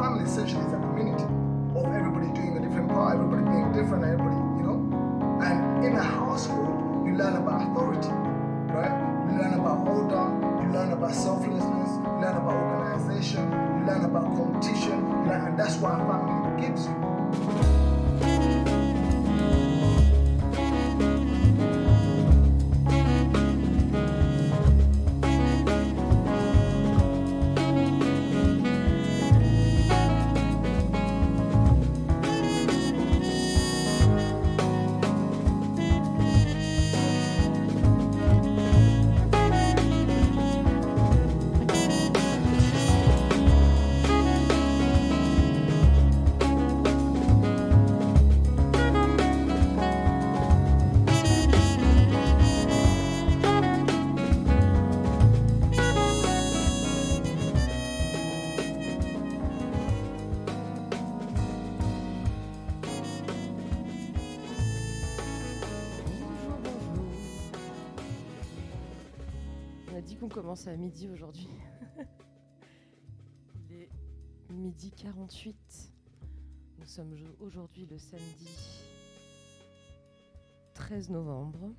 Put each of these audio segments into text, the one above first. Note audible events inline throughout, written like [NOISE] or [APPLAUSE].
family essentially is a community of everybody doing a different part, everybody being different, everybody, you know. And in a household, you learn about authority, commence à midi aujourd'hui. [LAUGHS] Il est midi 48. Nous sommes au- aujourd'hui le samedi 13 novembre.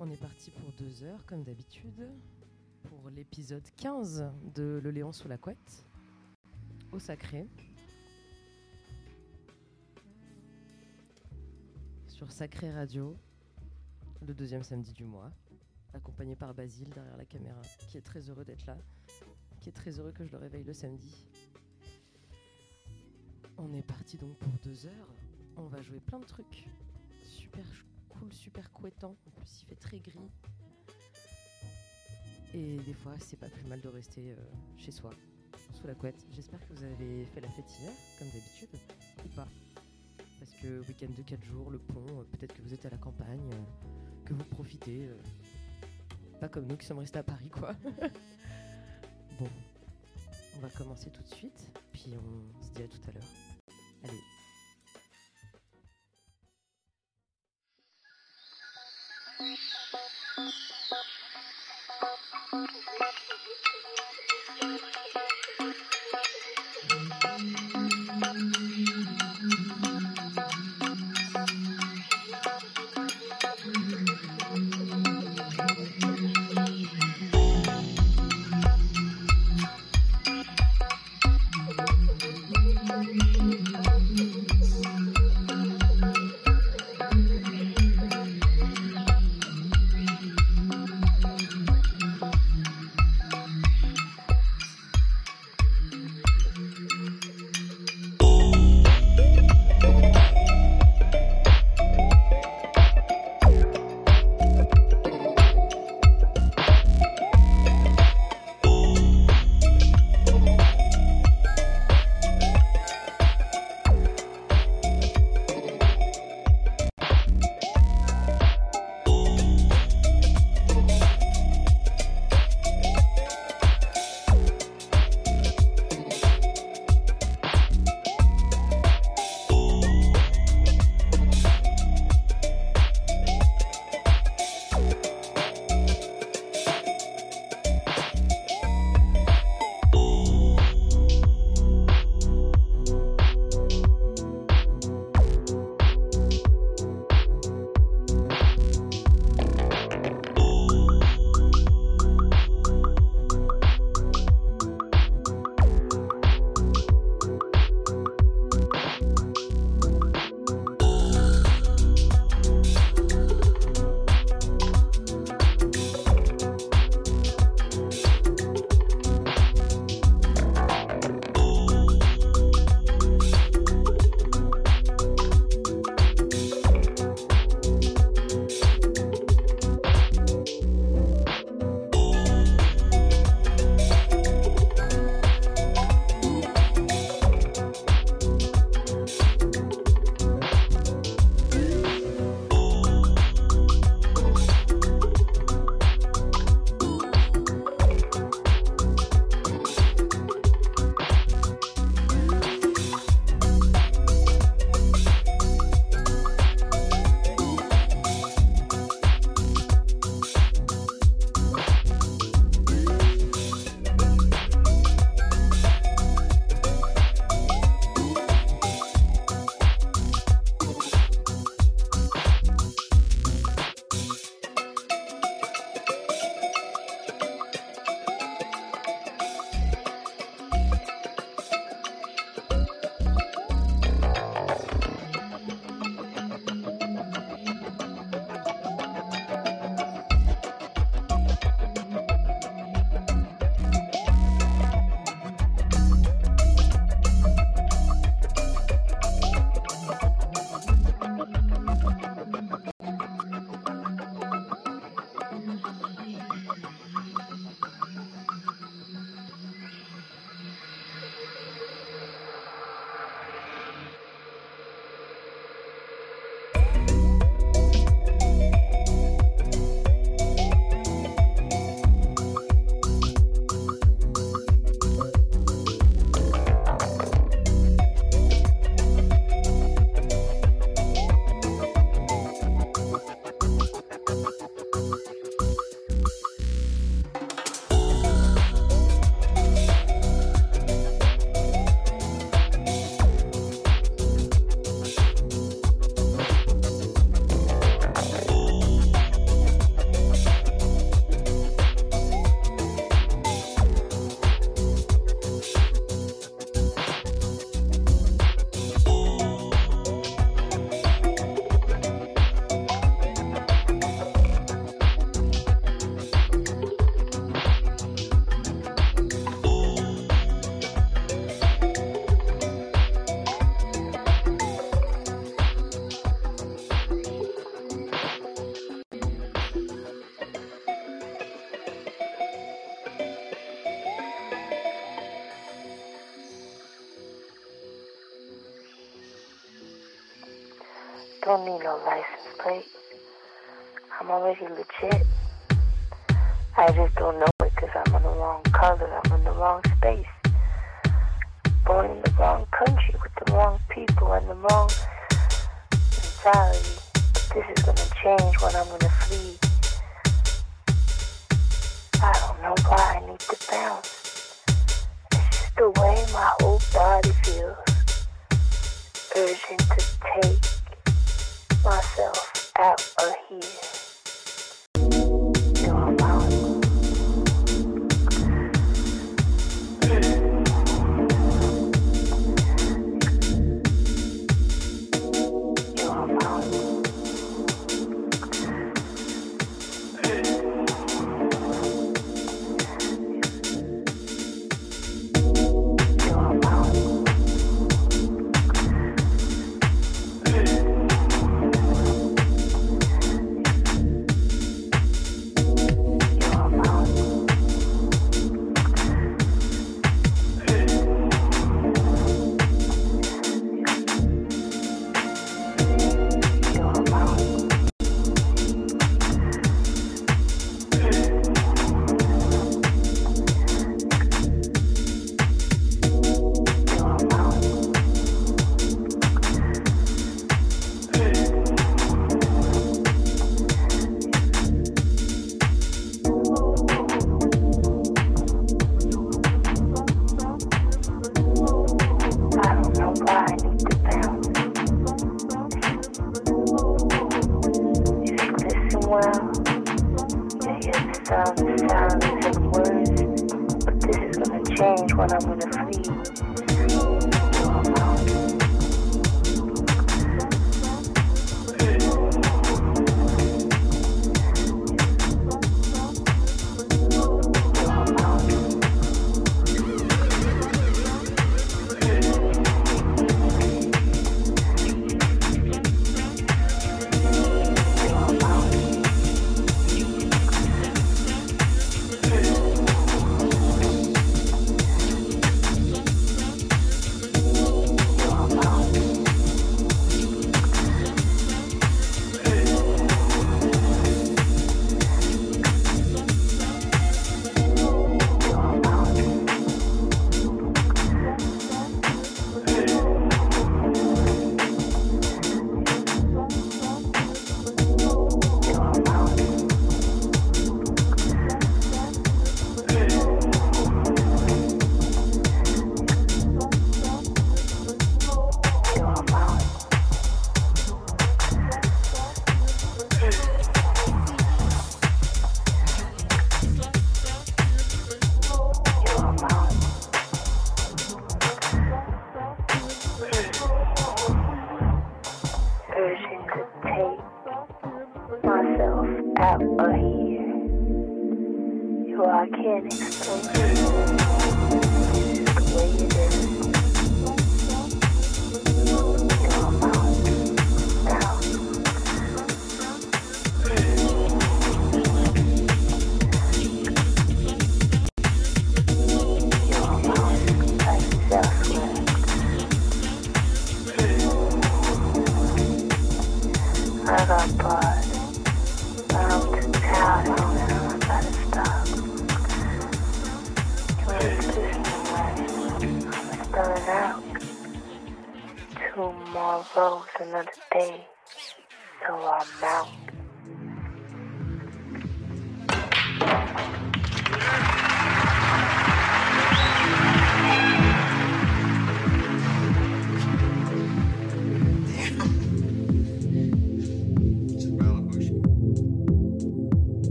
On est parti pour deux heures, comme d'habitude, pour l'épisode 15 de Le Léon sous la couette, au Sacré. Sur Sacré Radio, le deuxième samedi du mois accompagné par Basile derrière la caméra, qui est très heureux d'être là, qui est très heureux que je le réveille le samedi. On est parti donc pour deux heures. On va jouer plein de trucs. Super cool, super couettant. En plus, il fait très gris. Et des fois, c'est pas plus mal de rester euh, chez soi, sous la couette. J'espère que vous avez fait la fête hier, comme d'habitude, ou pas. Parce que week-end de 4 jours, le pont, euh, peut-être que vous êtes à la campagne, euh, que vous profitez. Pas comme nous qui sommes restés à Paris, quoi. [LAUGHS] bon, on va commencer tout de suite, puis on se dit à tout à l'heure. Allez. Thank [LAUGHS] Don't need no license plate. I'm already legit.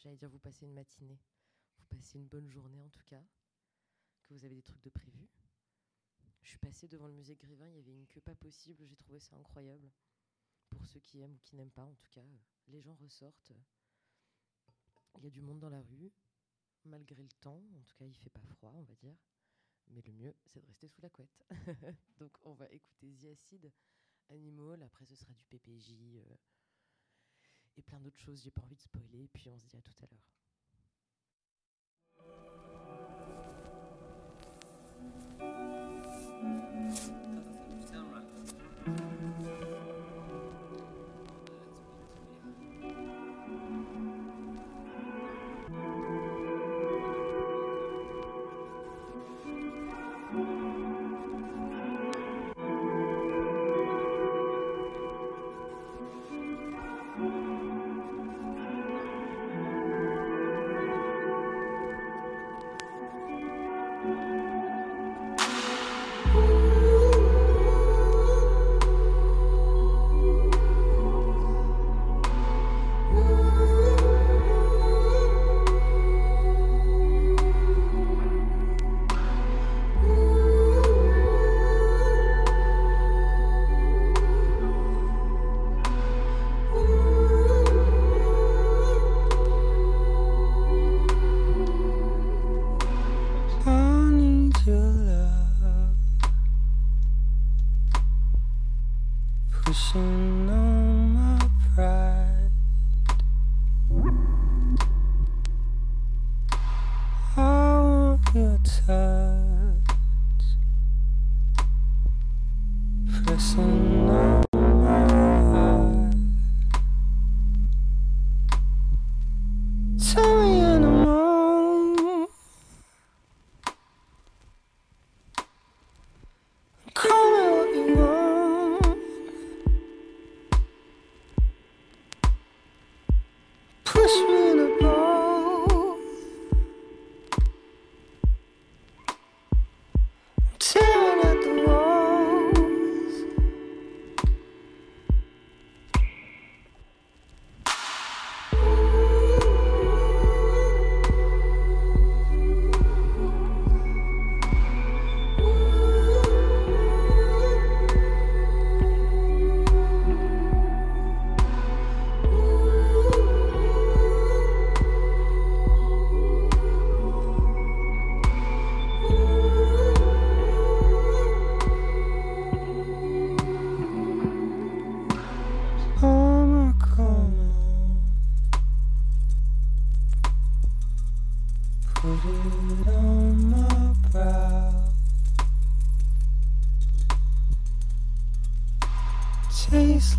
J'allais dire, vous passez une matinée, vous passez une bonne journée en tout cas, que vous avez des trucs de prévu. Je suis passée devant le musée Grévin, il y avait une queue pas possible, j'ai trouvé ça incroyable. Pour ceux qui aiment ou qui n'aiment pas, en tout cas, les gens ressortent. Il y a du monde dans la rue, malgré le temps, en tout cas il fait pas froid, on va dire. Mais le mieux, c'est de rester sous la couette. [LAUGHS] Donc on va écouter The Acid, Animal, après ce sera du PPJ euh, plein d'autres choses, j'ai pas envie de spoiler, puis on se dit à tout à l'heure.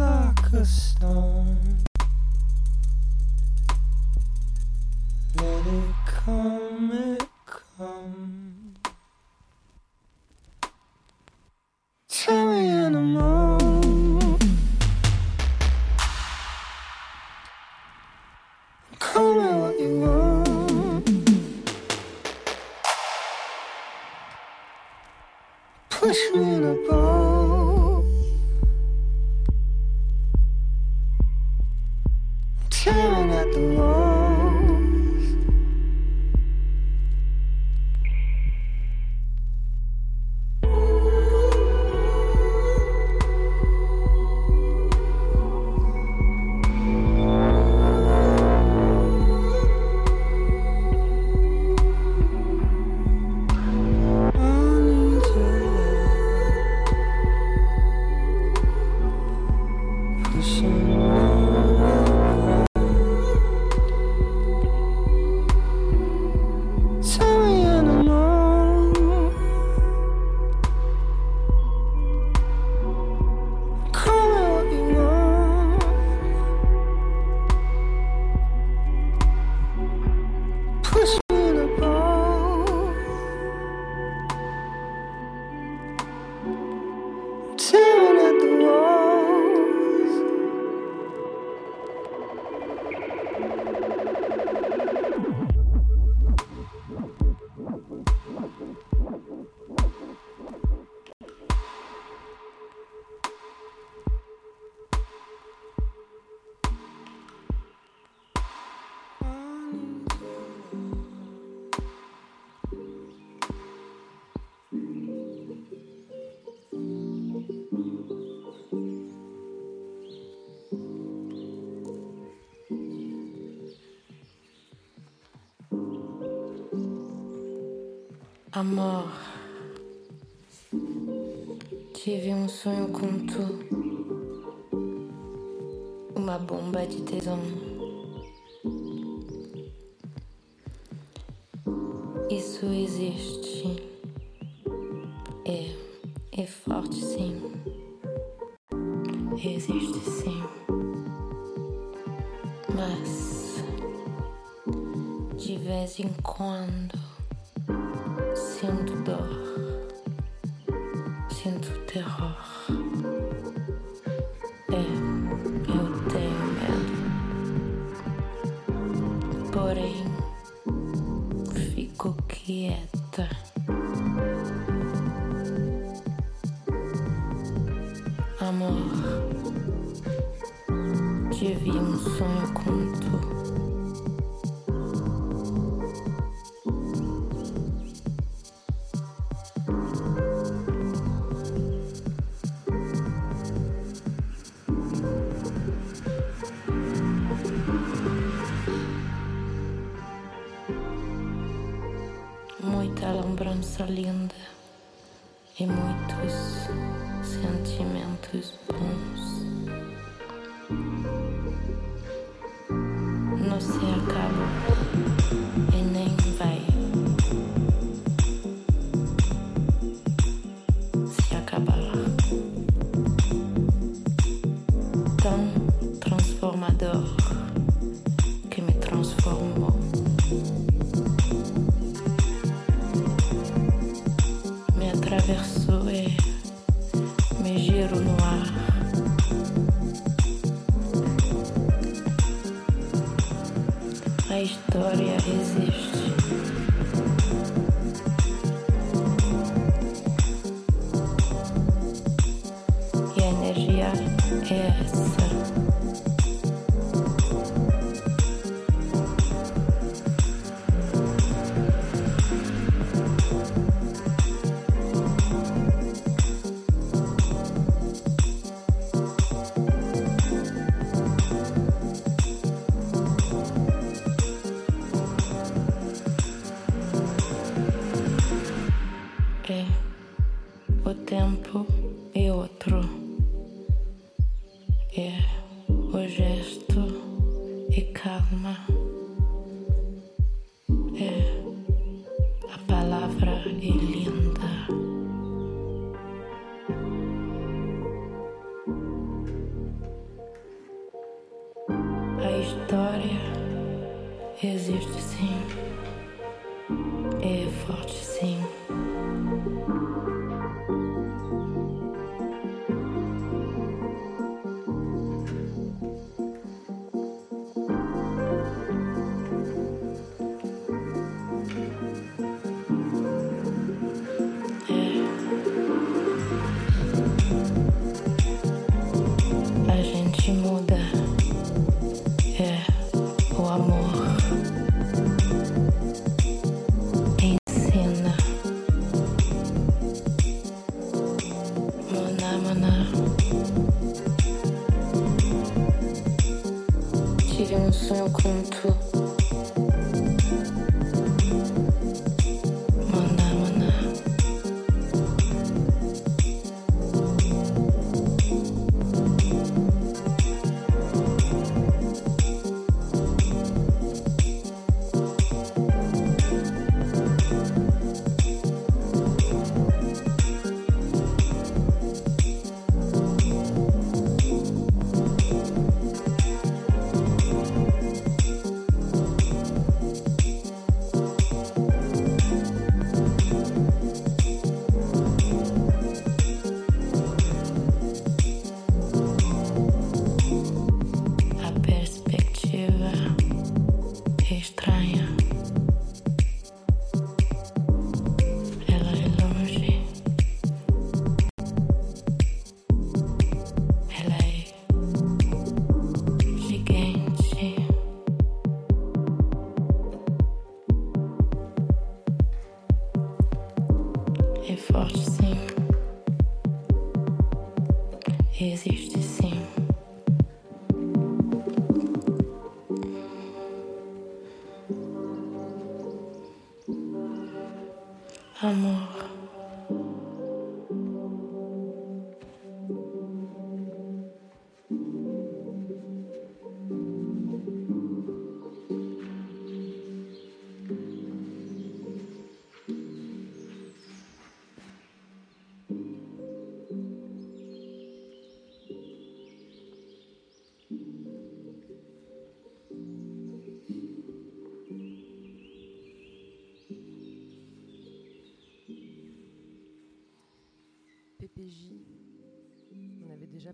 sucker. cool. Amor, tive um sonho com tu, uma bomba de tesão. Isso existe.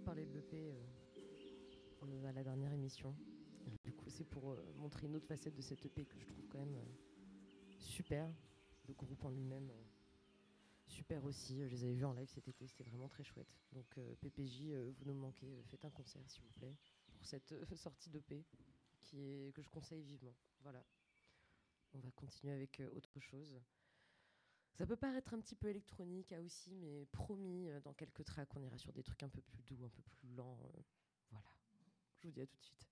Parlé de l'EP euh, euh, à la dernière émission. Du coup, c'est pour euh, montrer une autre facette de cette EP que je trouve quand même euh, super. Le groupe en lui-même, super aussi. Je les avais vus en live cet été, c'était vraiment très chouette. Donc PPJ, vous nous manquez, faites un concert s'il vous plaît pour cette [LAUGHS] sortie d'EP que je conseille vivement. Voilà. On va continuer avec autre chose. Ça peut paraître un petit peu électronique ah, aussi, mais promis, euh, dans quelques tracks, on ira sur des trucs un peu plus doux, un peu plus lents. euh, voilà. Je vous dis à tout de suite.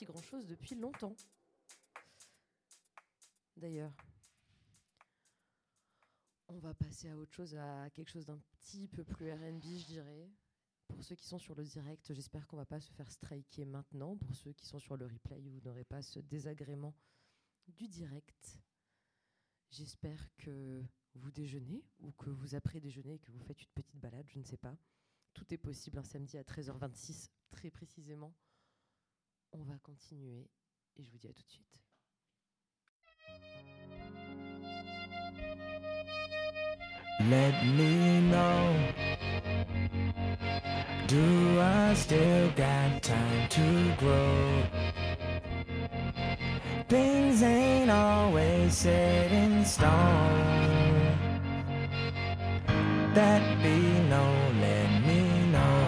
Sorti grand chose depuis longtemps. D'ailleurs, on va passer à autre chose, à quelque chose d'un petit peu plus RB, je dirais. Pour ceux qui sont sur le direct, j'espère qu'on va pas se faire striker maintenant. Pour ceux qui sont sur le replay, vous n'aurez pas ce désagrément du direct. J'espère que vous déjeunez ou que vous après déjeunez et que vous faites une petite balade, je ne sais pas. Tout est possible un samedi à 13h26, très précisément. On va continuer et je vous dis à tout de suite. Let me know. Do I still got time to grow? Things ain't always set in stone. That be known, let me know.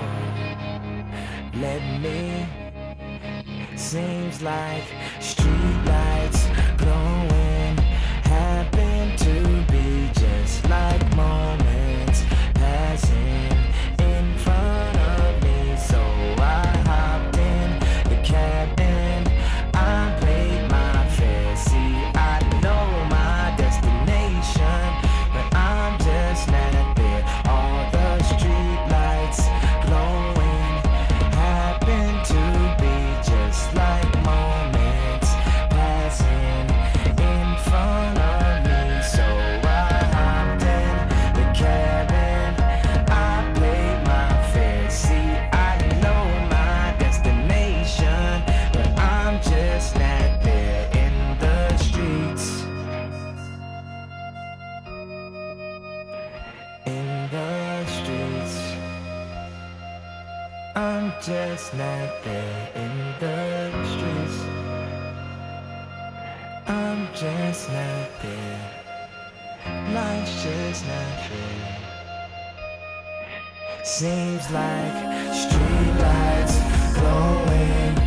Let me. Seems like streetlights glowing just not there in the streets. I'm just not there. Life's just not fair. Seems like streetlights glowing.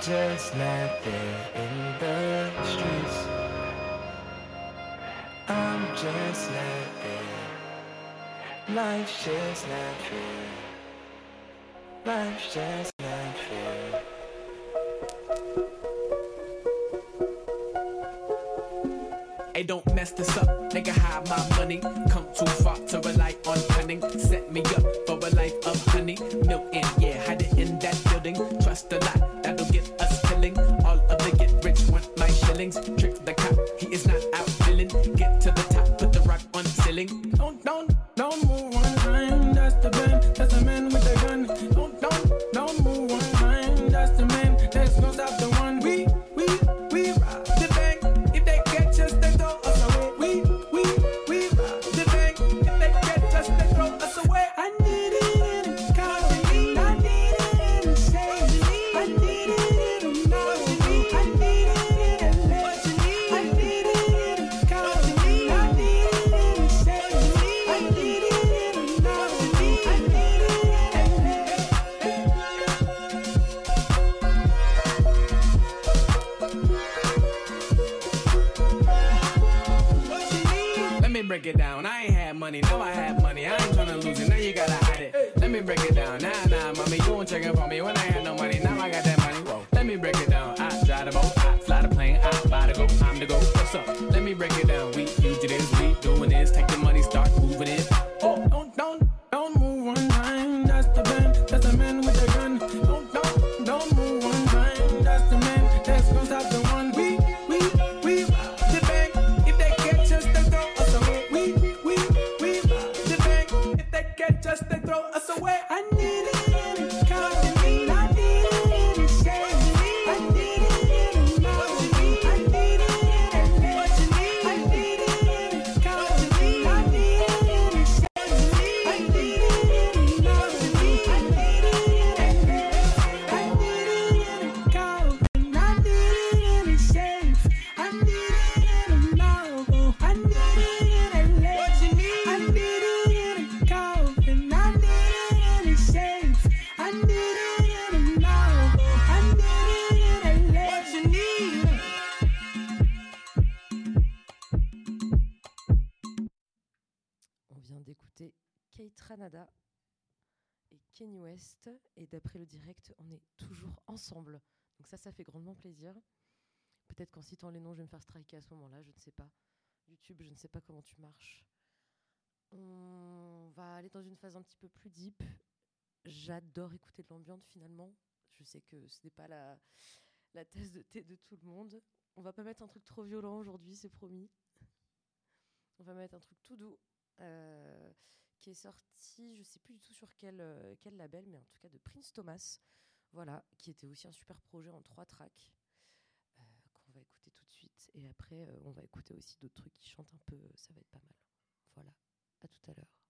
just not there in the streets. I'm just not there. Life's just not fair. Life's just not fair. Hey, don't mess this up, nigga. Hide my money. Come too far to rely on cunning. Set me up for a life of honey, milk and yeah plaisir. Peut-être qu'en citant les noms, je vais me faire striker à ce moment-là, je ne sais pas. YouTube, je ne sais pas comment tu marches. On va aller dans une phase un petit peu plus deep. J'adore écouter de l'ambiance finalement. Je sais que ce n'est pas la, la thèse de thé de tout le monde. On va pas mettre un truc trop violent aujourd'hui, c'est promis. On va mettre un truc tout doux euh, qui est sorti, je sais plus du tout sur quel, euh, quel label, mais en tout cas de Prince Thomas. Voilà, qui était aussi un super projet en trois tracks euh, qu'on va écouter tout de suite. Et après, euh, on va écouter aussi d'autres trucs qui chantent un peu. Ça va être pas mal. Voilà, à tout à l'heure.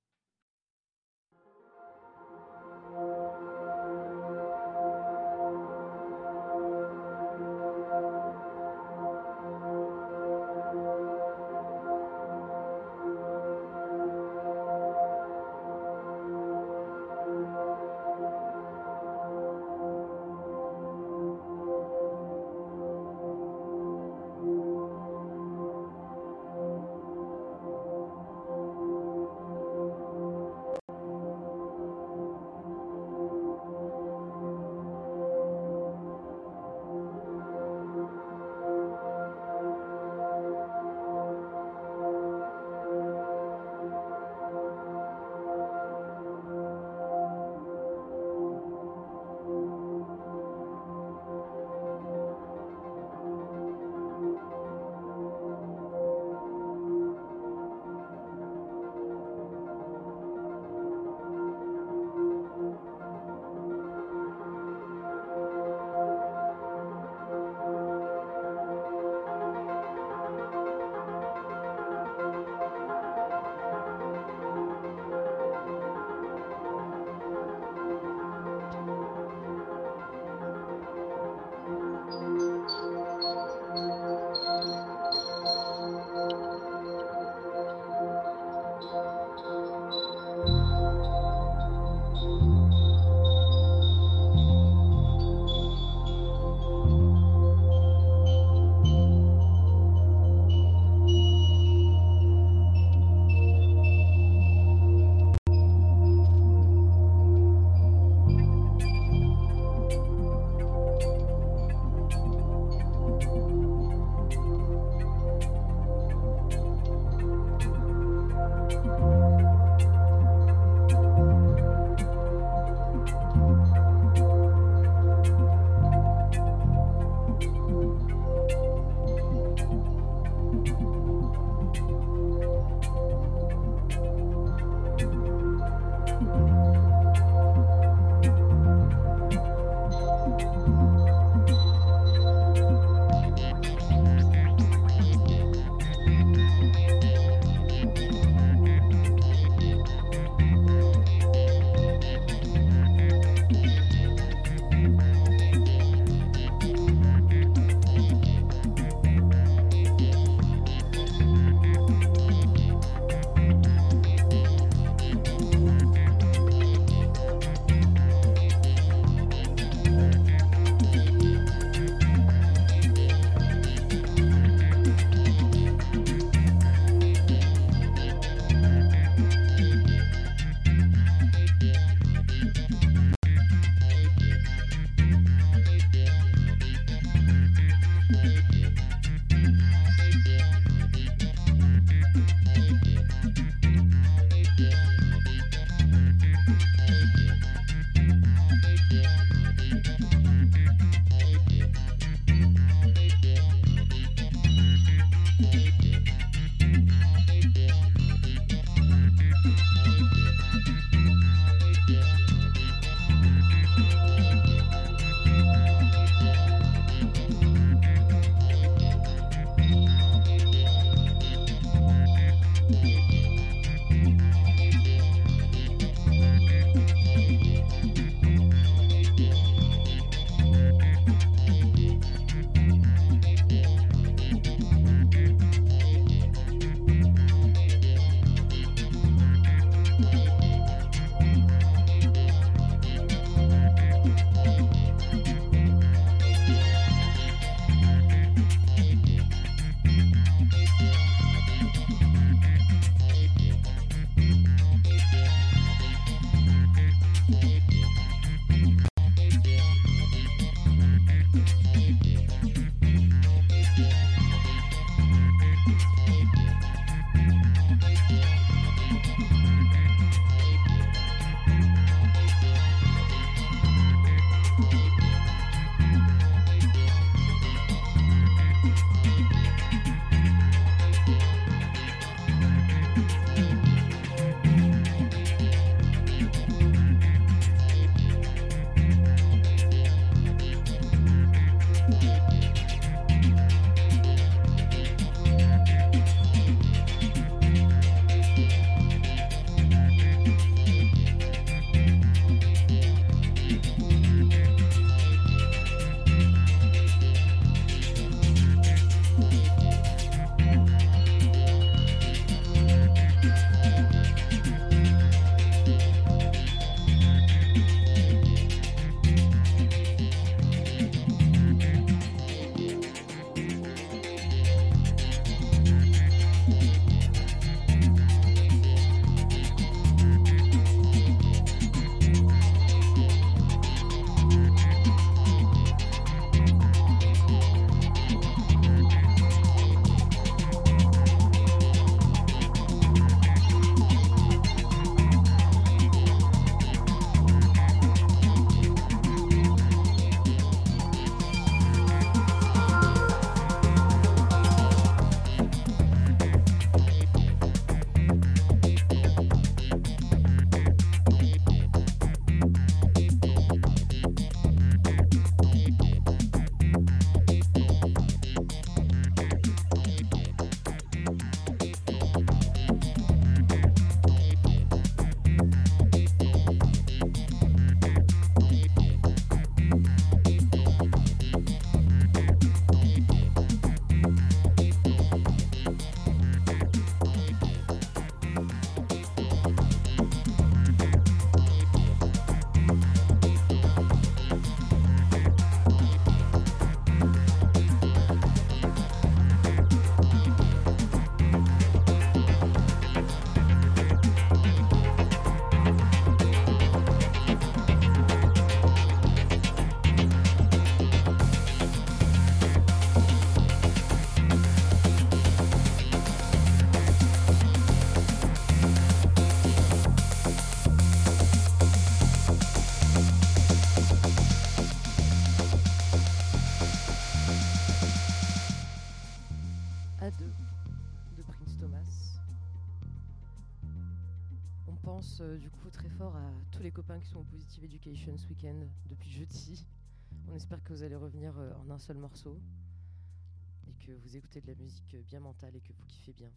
Écoutez de la musique euh, bien mentale et que vous kiffez bien.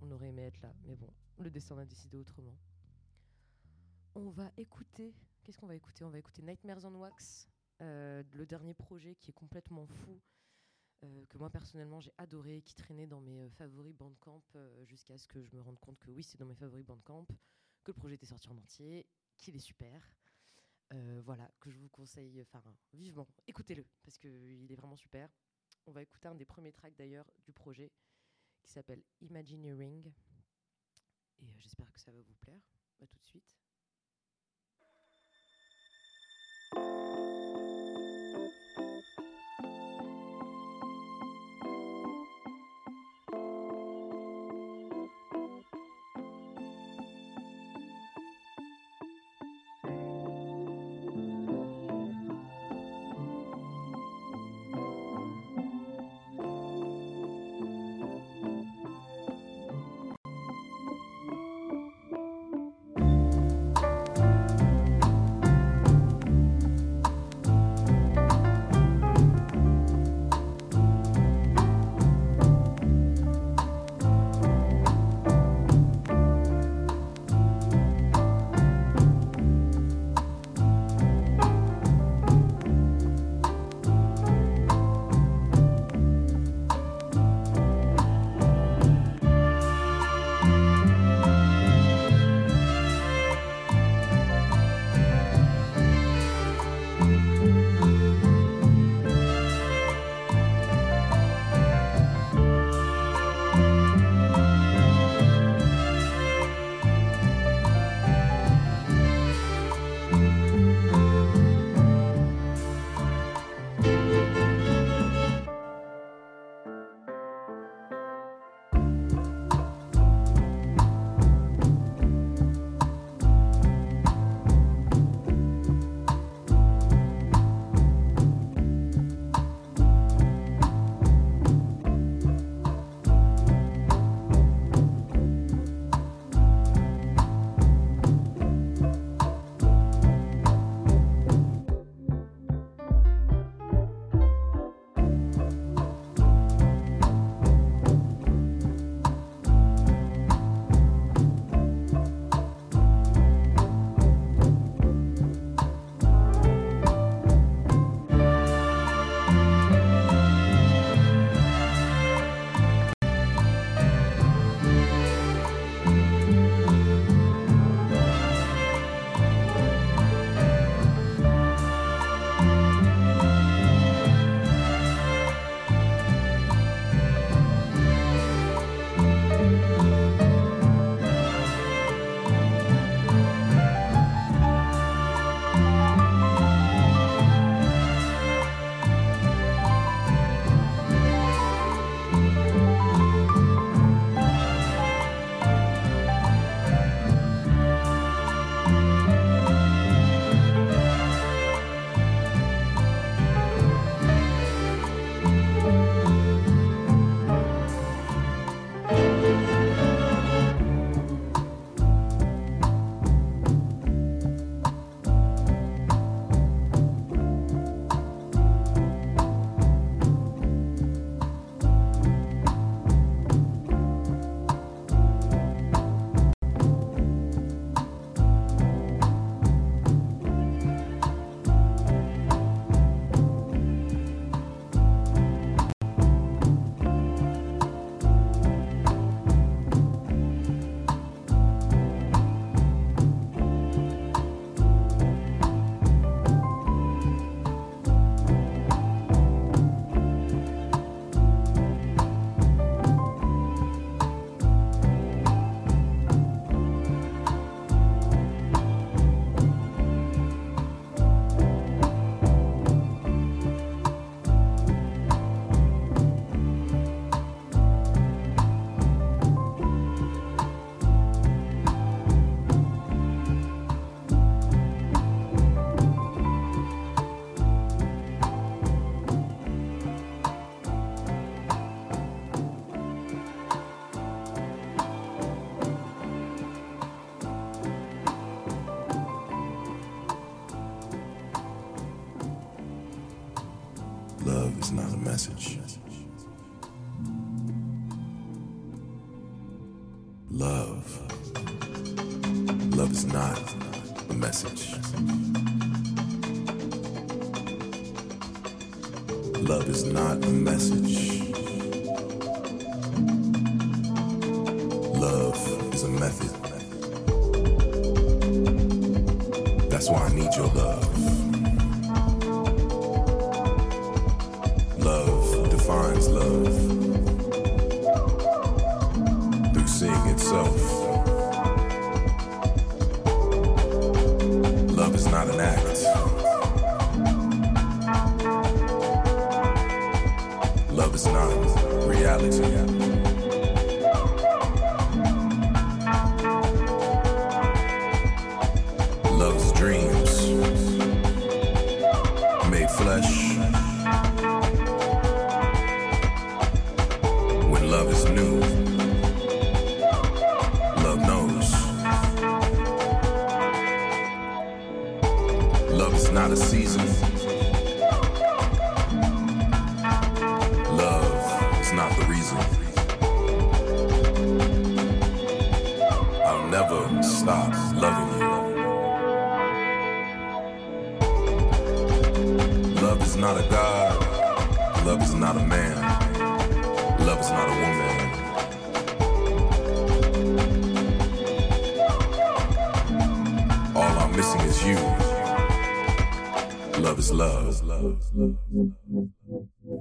On aurait aimé être là, mais bon, le destin a décidé autrement. On va écouter. Qu'est-ce qu'on va écouter? On va écouter Nightmares on Wax, euh, le dernier projet qui est complètement fou, euh, que moi personnellement j'ai adoré, qui traînait dans mes favoris Bandcamp jusqu'à ce que je me rende compte que oui, c'est dans mes favoris Bandcamp, que le projet était sorti en entier, qu'il est super. Voilà, que je vous conseille, enfin vivement, écoutez-le parce qu'il est vraiment super. On va écouter un des premiers tracks d'ailleurs du projet qui s'appelle Imagineering. Et euh, j'espère que ça va vous plaire. À tout de suite.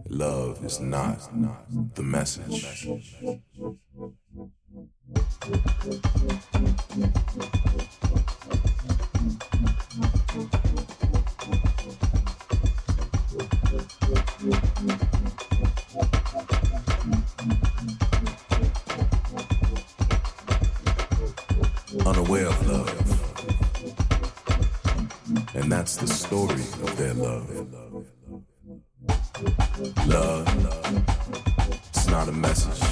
Love is not the message. Unaware of love. And that's the story of their love love. It's not a message.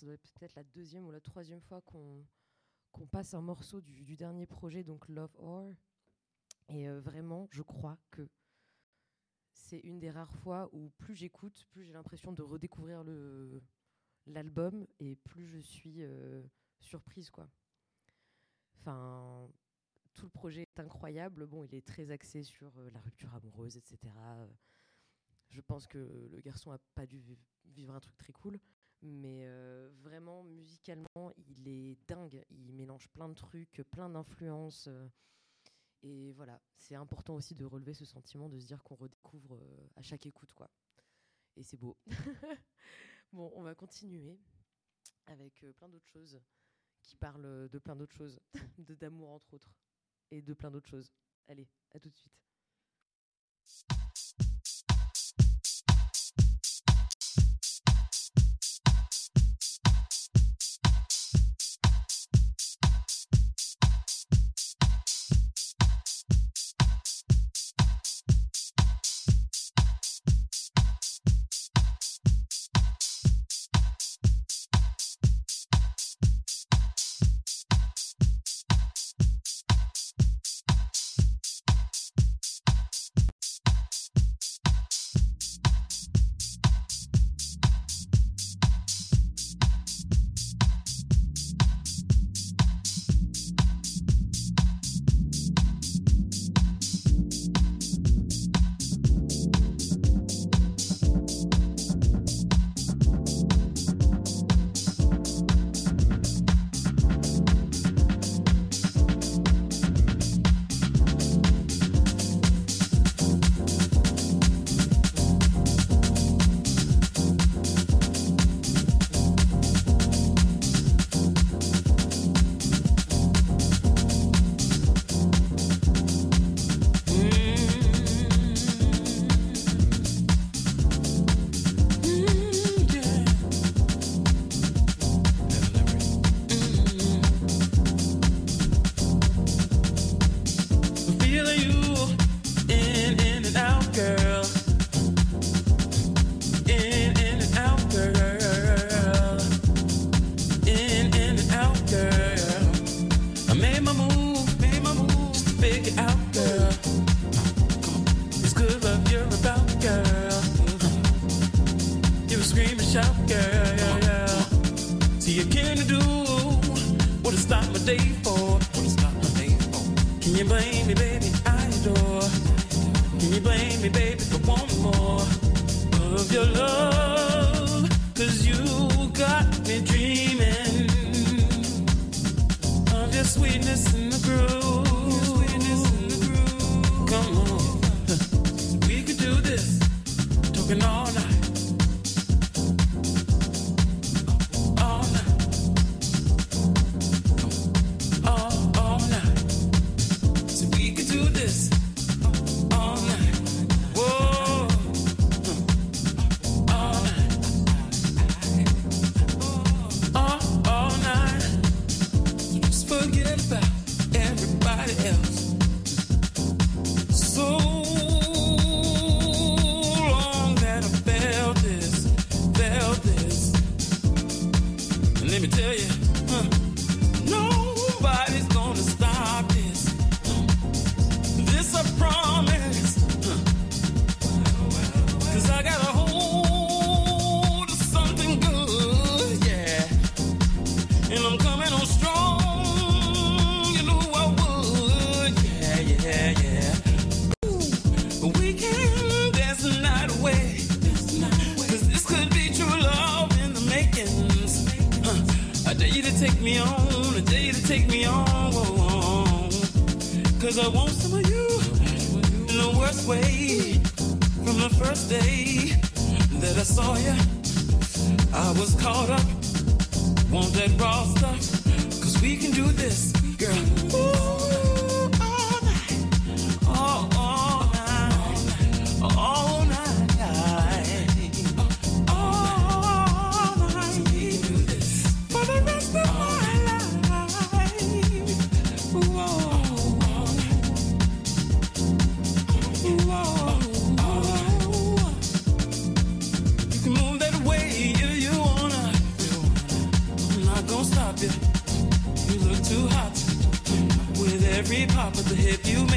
Ça doit être peut-être la deuxième ou la troisième fois qu'on passe un morceau du, dernier projet, donc Love Or. Et euh, vraiment, je crois que c'est une des rares fois où plus j'écoute, plus j'ai l'impression de redécouvrir l'album et plus je suis euh, surprise. Enfin, tout le projet est incroyable. Bon, il est très axé sur euh, la rupture amoureuse, etc. Je pense que le garçon a pas dû vi- vivre un truc très cool, mais euh, vraiment musicalement, il est dingue. Il mélange plein de trucs, plein d'influences. euh, et voilà, c'est important aussi de relever ce sentiment, de se dire qu'on redécouvre euh, à chaque écoute, quoi. Et c'est beau. [LAUGHS] bon, on va continuer avec plein d'autres choses qui parlent de plein d'autres choses, [LAUGHS] de d'amour entre autres, et de plein d'autres choses. Allez, à tout de suite.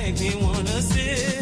Make me wanna sip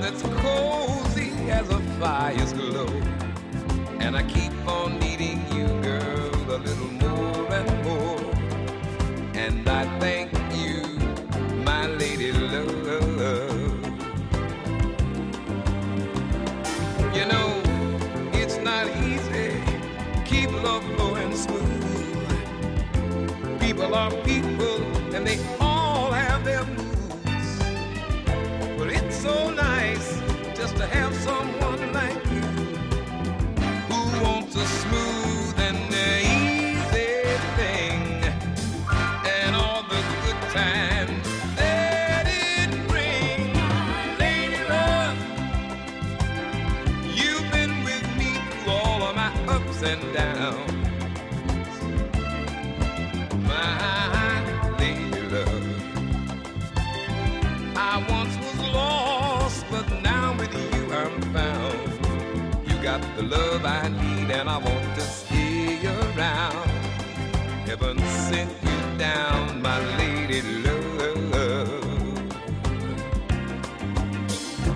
that's cozy as a fire's glow. And I keep on needing you, girl, a little more and more. And I thank you, my lady love. You know, it's not easy. Keep love flowing smooth. People are people, and they all have their have someone like you who wants a smooth and easy thing and all the good times that it brings. Lady love, you've been with me through all of my ups and downs. The love I need, and I want to stay around. Heaven sent you down, my lady love.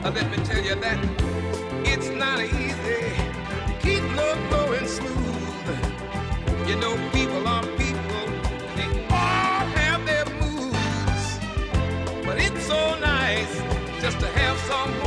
Let me tell you that it's not easy to keep love going smooth. You know, people are people, they all have their moods. But it's so nice just to have someone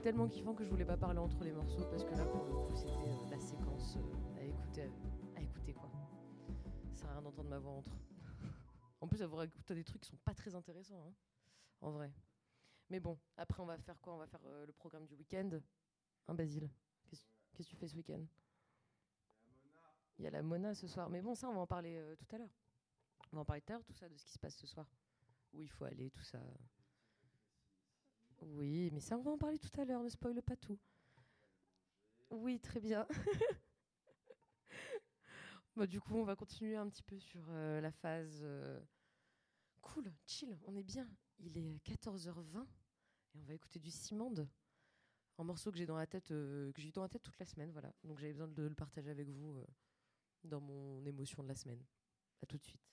tellement kiffant que je voulais pas parler entre les morceaux parce que là, pour le coup, c'était euh, la séquence euh, à écouter, à écouter quoi. Ça sert rien d'entendre ma voix entre. en plus, avoir écouté des trucs qui sont pas très intéressants, hein, en vrai. Mais bon, après, on va faire quoi? On va faire euh, le programme du week-end. Hein, Basile? Qu'est-ce que tu fais ce week-end? Il y a la Mona ce soir. Mais bon, ça, on va en parler tout à l'heure. On va en parler tout à l'heure, tout ça, de ce qui se passe ce soir. Où il faut aller, tout ça. Oui, mais ça, on va en parler tout à l'heure. Ne spoile pas tout. Oui, très bien. [LAUGHS] Bah, du coup, on va continuer un petit peu sur euh, la phase euh, cool, chill, on est bien. Il est 14h20 et on va écouter du Simande. Un morceau que j'ai dans la tête, euh, que j'ai eu dans la tête toute la semaine, voilà. Donc j'avais besoin de le partager avec vous dans mon émotion de la semaine. À tout de suite.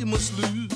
You must lose.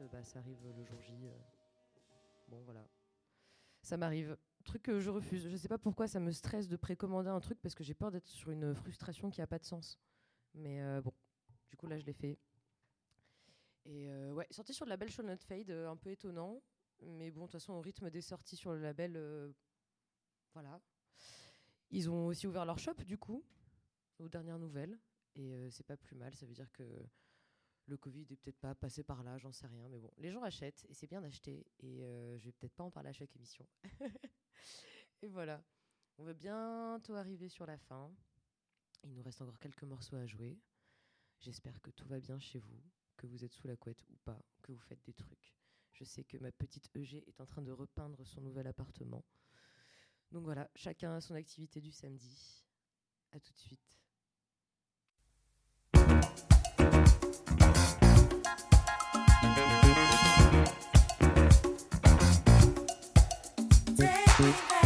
Euh, bah, ça arrive le jour J. euh. Bon, voilà. Ça m'arrive. Truc que je refuse. Je sais pas pourquoi ça me stresse de précommander un truc parce que j'ai peur d'être sur une frustration qui a pas de sens. Mais euh, bon, du coup là je l'ai fait. Et ouais, sorti sur le label Shall Not Fade, un peu étonnant. Mais bon, de toute façon, au rythme des sorties sur le label, voilà. Ils ont aussi ouvert leur shop, du coup, aux dernières nouvelles. Et c'est pas plus mal. Ça veut dire que le Covid est peut-être pas passé par là, j'en sais rien. Mais bon, les gens achètent et c'est bien d'acheter. Et euh, je vais peut-être pas en parler à chaque émission. [LAUGHS] et voilà. On va bientôt arriver sur la fin. Il nous reste encore quelques morceaux à jouer. J'espère que tout va bien chez vous, que vous êtes sous la couette ou pas, que vous faites des trucs. Je sais que ma petite EG est en train de repeindre son nouvel appartement. Donc voilà, chacun a son activité du samedi. À tout de suite. Thank you.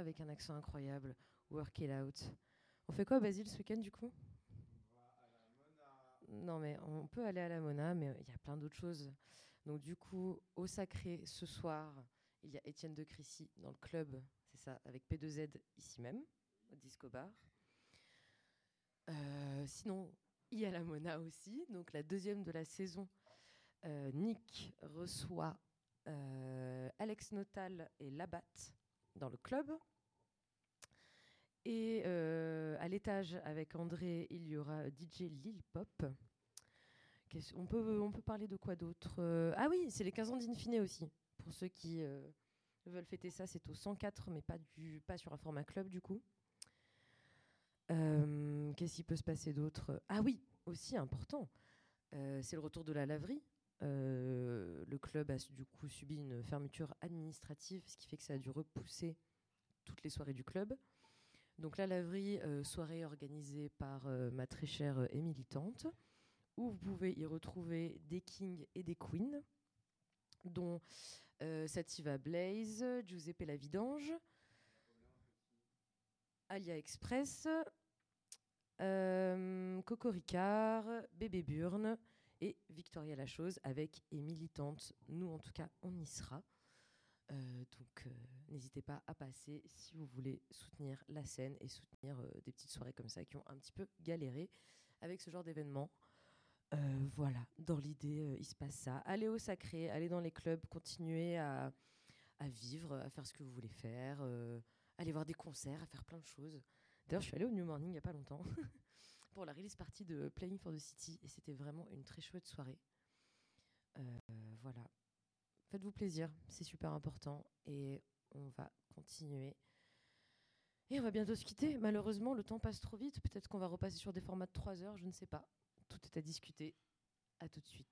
Avec un accent incroyable. Work it out. On fait quoi, Basile, ce week-end du coup? Non, mais on peut aller à la Mona, mais il y a plein d'autres choses. Donc, du coup, au Sacré, ce soir, il y a Étienne de Crécy dans le club, c'est ça, avec P2Z ici même, au Disco Bar. Euh, sinon, il y a la Mona aussi, donc la deuxième de la saison. Euh, Nick reçoit euh, Alex Notal et Labat dans le club. Et euh, à l'étage avec André, il y aura DJ Lil Pop. On peut, on peut parler de quoi d'autre Euh, Ah oui, c'est les 15 ans d'Infine aussi. Pour ceux qui euh, veulent fêter ça, c'est au 104, mais pas, du, pas sur un format club du coup. Qu'est-ce qui peut se passer d'autre? Ah oui, aussi important, c'est le retour de la laverie. Euh, le club a du coup subi une fermeture administrative, ce qui fait que ça a dû repousser toutes les soirées du club. Donc la laverie, euh, soirée organisée par euh, ma très chère euh, et militante, où vous pouvez y retrouver des kings et des queens, dont Sativa Blaze, Giuseppe La Vidange, Alia Express, Coco Ricard, Bébé Burne et Victoria La Chose avec et militante. Nous, en tout cas, on y sera. Euh, donc, euh, n'hésitez pas à passer si vous voulez soutenir la scène et soutenir euh, des petites soirées comme ça qui ont un petit peu galéré avec ce genre d'événement. Voilà, dans l'idée, il se passe ça. Allez au sacré, allez dans les clubs, continuez à, à vivre, à faire ce que vous voulez faire, aller voir des concerts, à faire plein de choses. D'ailleurs, je suis allée au New Morning il n'y a pas longtemps [LAUGHS] pour la release party de Playing for the City et c'était vraiment une très chouette soirée. Euh, voilà. Faites-vous plaisir, c'est super important et on va continuer. Et on va bientôt se quitter. Malheureusement, le temps passe trop vite. Peut-être qu'on va repasser sur des formats de 3 heures, je ne sais pas. Tout est à discuter. À tout de suite.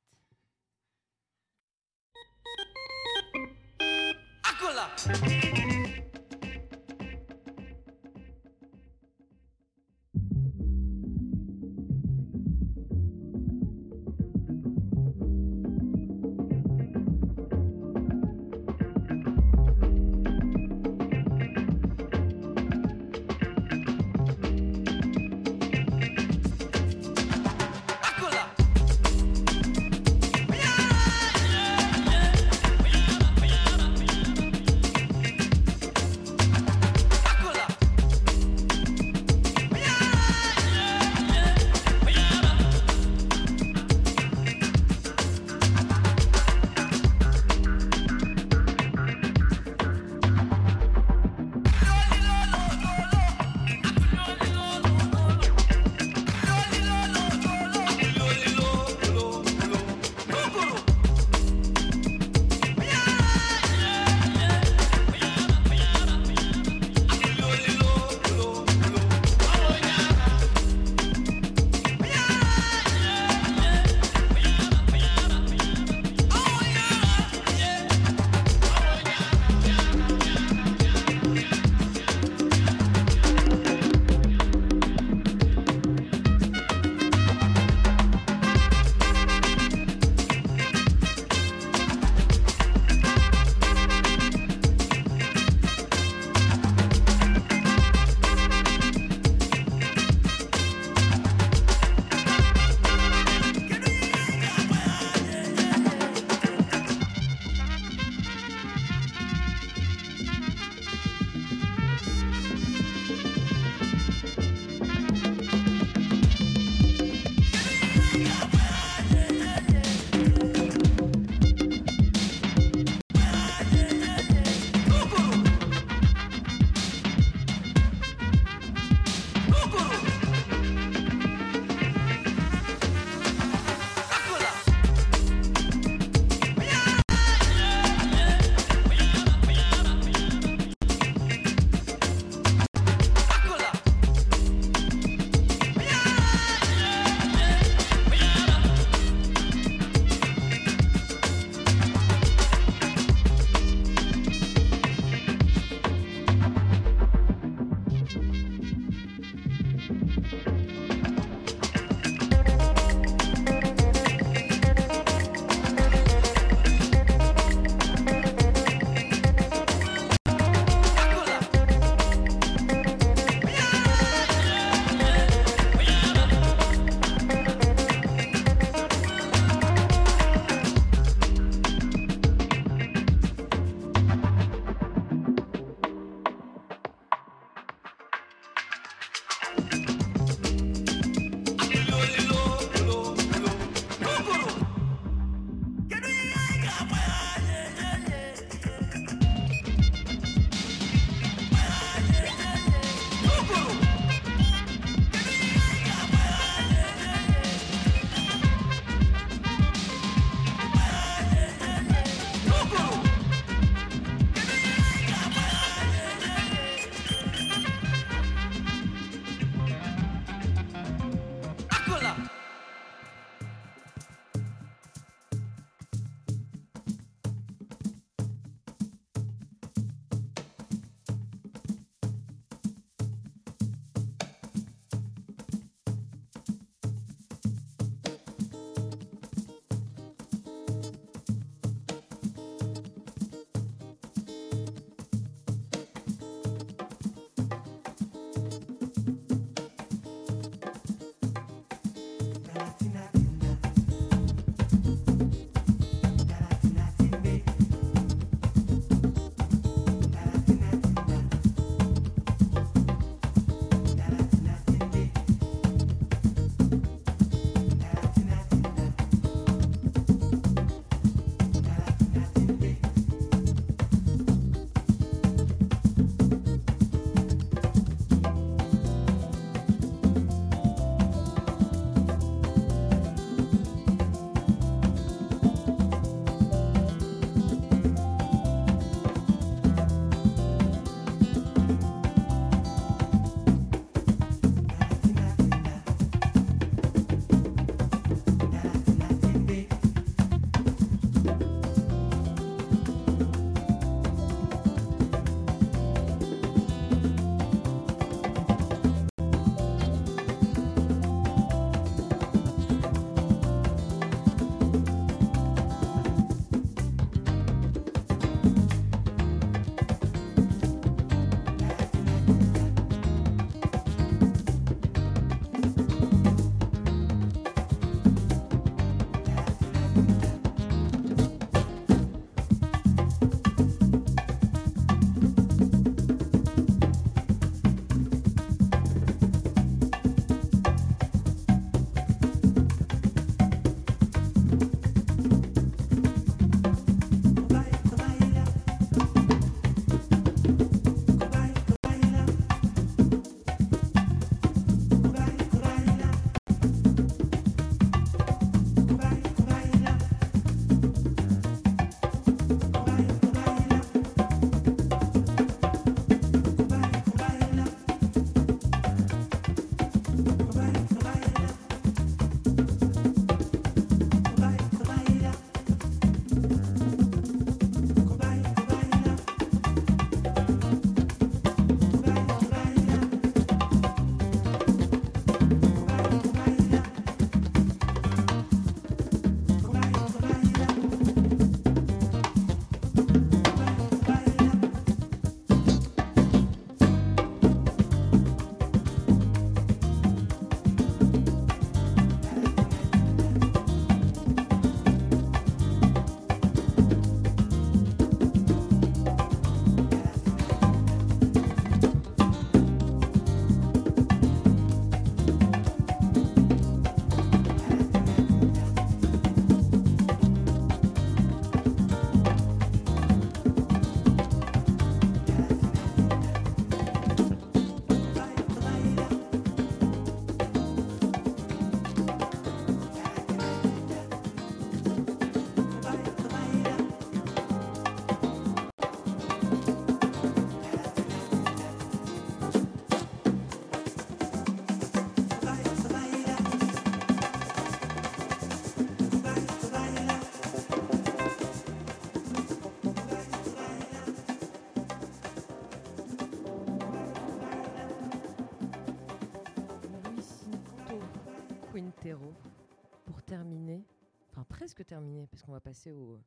Parce qu'on va passer au,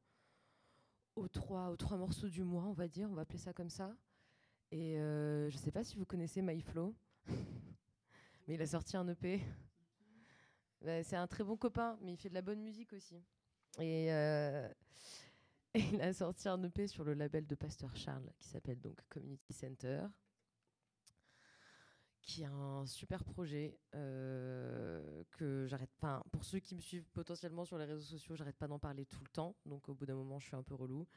aux, trois, aux trois morceaux du mois, on va dire. On va appeler ça comme ça. Et euh, je sais pas si vous connaissez MyFlow, [LAUGHS] mais il a sorti un EP. Bah, c'est un très bon copain, mais il fait de la bonne musique aussi. Et, euh, [LAUGHS] il a sorti un EP sur le label de Pasteur Charles qui s'appelle donc Community Center qui est un super projet euh, que j'arrête pas. Pour ceux qui me suivent potentiellement sur les réseaux sociaux, j'arrête pas d'en parler tout le temps. Donc au bout d'un moment, je suis un peu relou.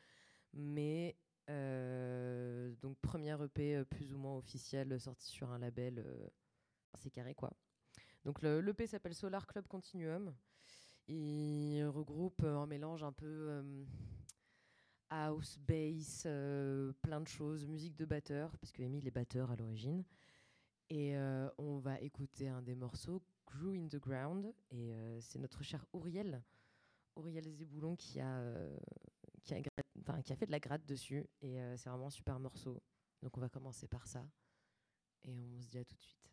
Mais euh, donc première EP euh, plus ou moins officielle sortie sur un label, euh, c'est carré quoi. Donc le l'EP s'appelle Solar Club Continuum. Il regroupe un mélange un peu house, bass, plein de choses, musique de batteur, parce que Emile est batteur à l'origine. Et euh, on va écouter un des morceaux, Grew in the Ground. Et euh, c'est notre cher Auriel, Auriel Zéboulon, qui a, euh, qui, a qui a fait de la gratte dessus. Et c'est vraiment un super morceau. Donc on va commencer par ça. Et on se dit à tout de suite.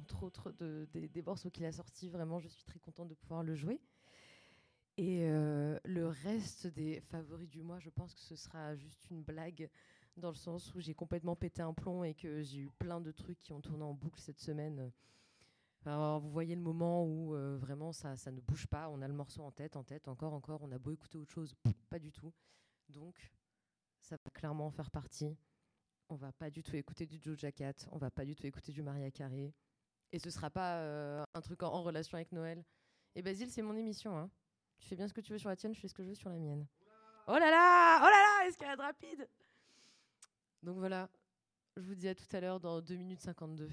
Entre autres, de- des, morceaux qu'il a sortis, vraiment, je suis très contente de pouvoir le jouer. Et euh, le reste des favoris du mois, je pense que ce sera juste une blague, dans le sens où j'ai complètement pété un plomb et que j'ai eu plein de trucs qui ont tourné en boucle cette semaine. Alors, vous voyez le moment où euh, vraiment ça, ça ne bouge pas, on a le morceau en tête, en tête, encore, encore, on a beau écouter autre chose, pas du tout. Donc, ça va clairement en faire partie. On va pas du tout écouter du Joe Cat, on va pas du tout écouter du Maria Carré. Et ce sera pas euh, un truc en, en relation avec Noël. Et Basile, c'est mon émission. Hein. Tu fais bien ce que tu veux sur la tienne, je fais ce que je veux sur la mienne. Oh là là Oh là là Escalade rapide Donc voilà, je vous dis à tout à l'heure dans 2 minutes 52.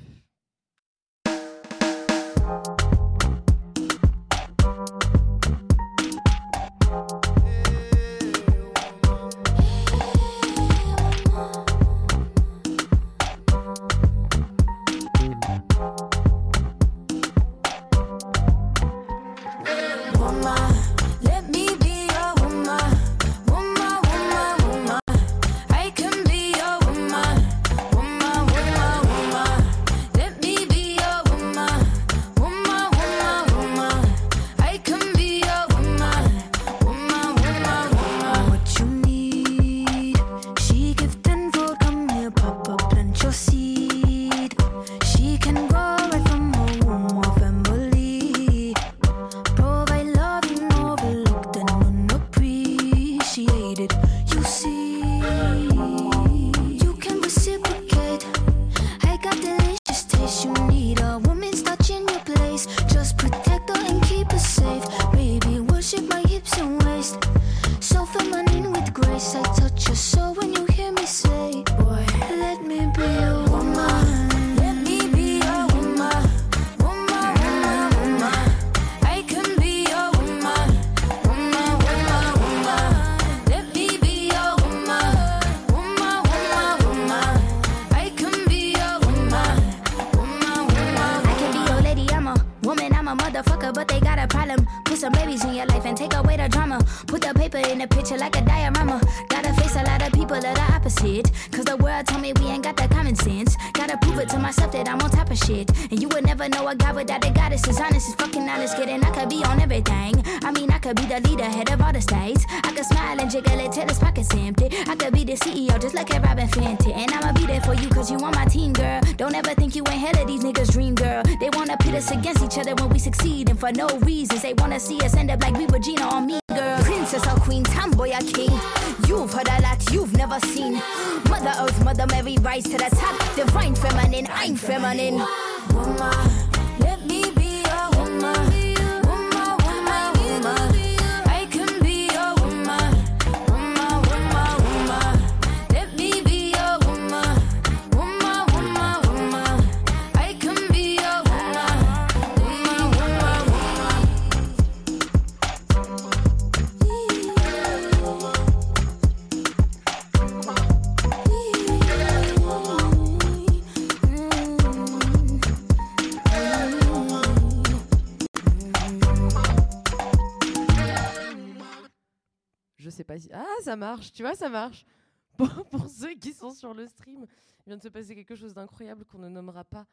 Tu vois, ça marche. [LAUGHS] Pour, ceux qui sont sur le stream, il vient de se passer quelque chose d'incroyable qu'on ne nommera pas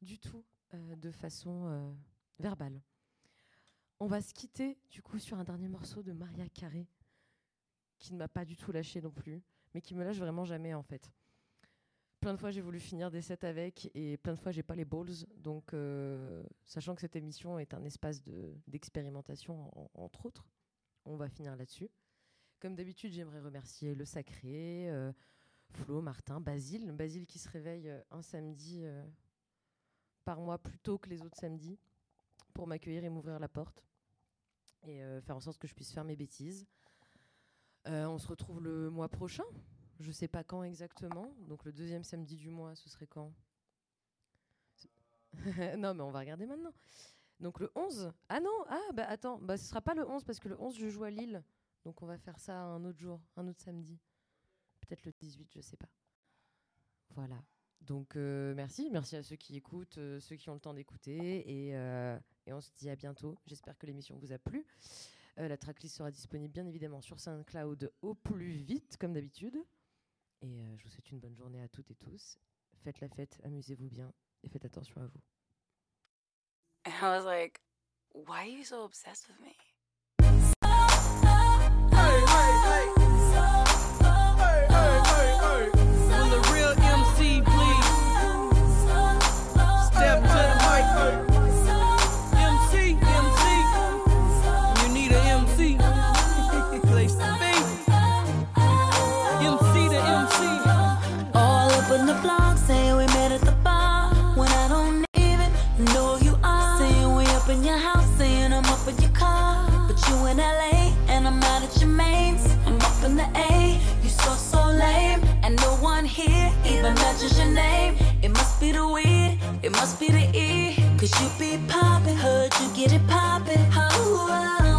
du tout euh, de façon euh, verbale. On va se quitter du coup sur un dernier morceau de Maria Carré, qui ne m'a pas du tout lâché non plus, mais qui me lâche vraiment jamais en fait. Plein de fois j'ai voulu finir des sets avec et plein de fois j'ai pas les balls. Donc, euh, sachant que cette émission est un espace de- d'expérimentation en- entre autres, on va finir là-dessus. Comme d'habitude, j'aimerais remercier le Sacré, euh, Flo, Martin, Basile. Basile qui se réveille euh, un samedi euh, par mois plus tôt que les autres samedis pour m'accueillir et m'ouvrir la porte et faire en sorte que je puisse faire mes bêtises. On se retrouve le mois prochain. Je sais pas quand exactement. Donc le deuxième samedi du mois, ce serait quand? [LAUGHS] Non, mais on va regarder maintenant. Donc le 11 Ah non Ah bah attends, bah ce sera pas le 11 parce que le 11 je joue à Lille. Donc on va faire ça un autre jour, un autre samedi. Peut-être le 18, je sais pas. Voilà. Donc euh, merci, merci à ceux qui écoutent, euh, ceux qui ont le temps d'écouter. Euh, et, on se dit à bientôt. J'espère que l'émission vous a plu. la tracklist sera disponible bien évidemment sur SoundCloud au plus vite, comme d'habitude. Et je vous souhaite une bonne journée à toutes et tous. Faites la fête, amusez-vous bien et faites attention à vous. I was like, why are you so obsessed with me? even mentions your name. It must be the weed, it must be the E. Cause you be poppin', heard you get it poppin'. Oh, oh.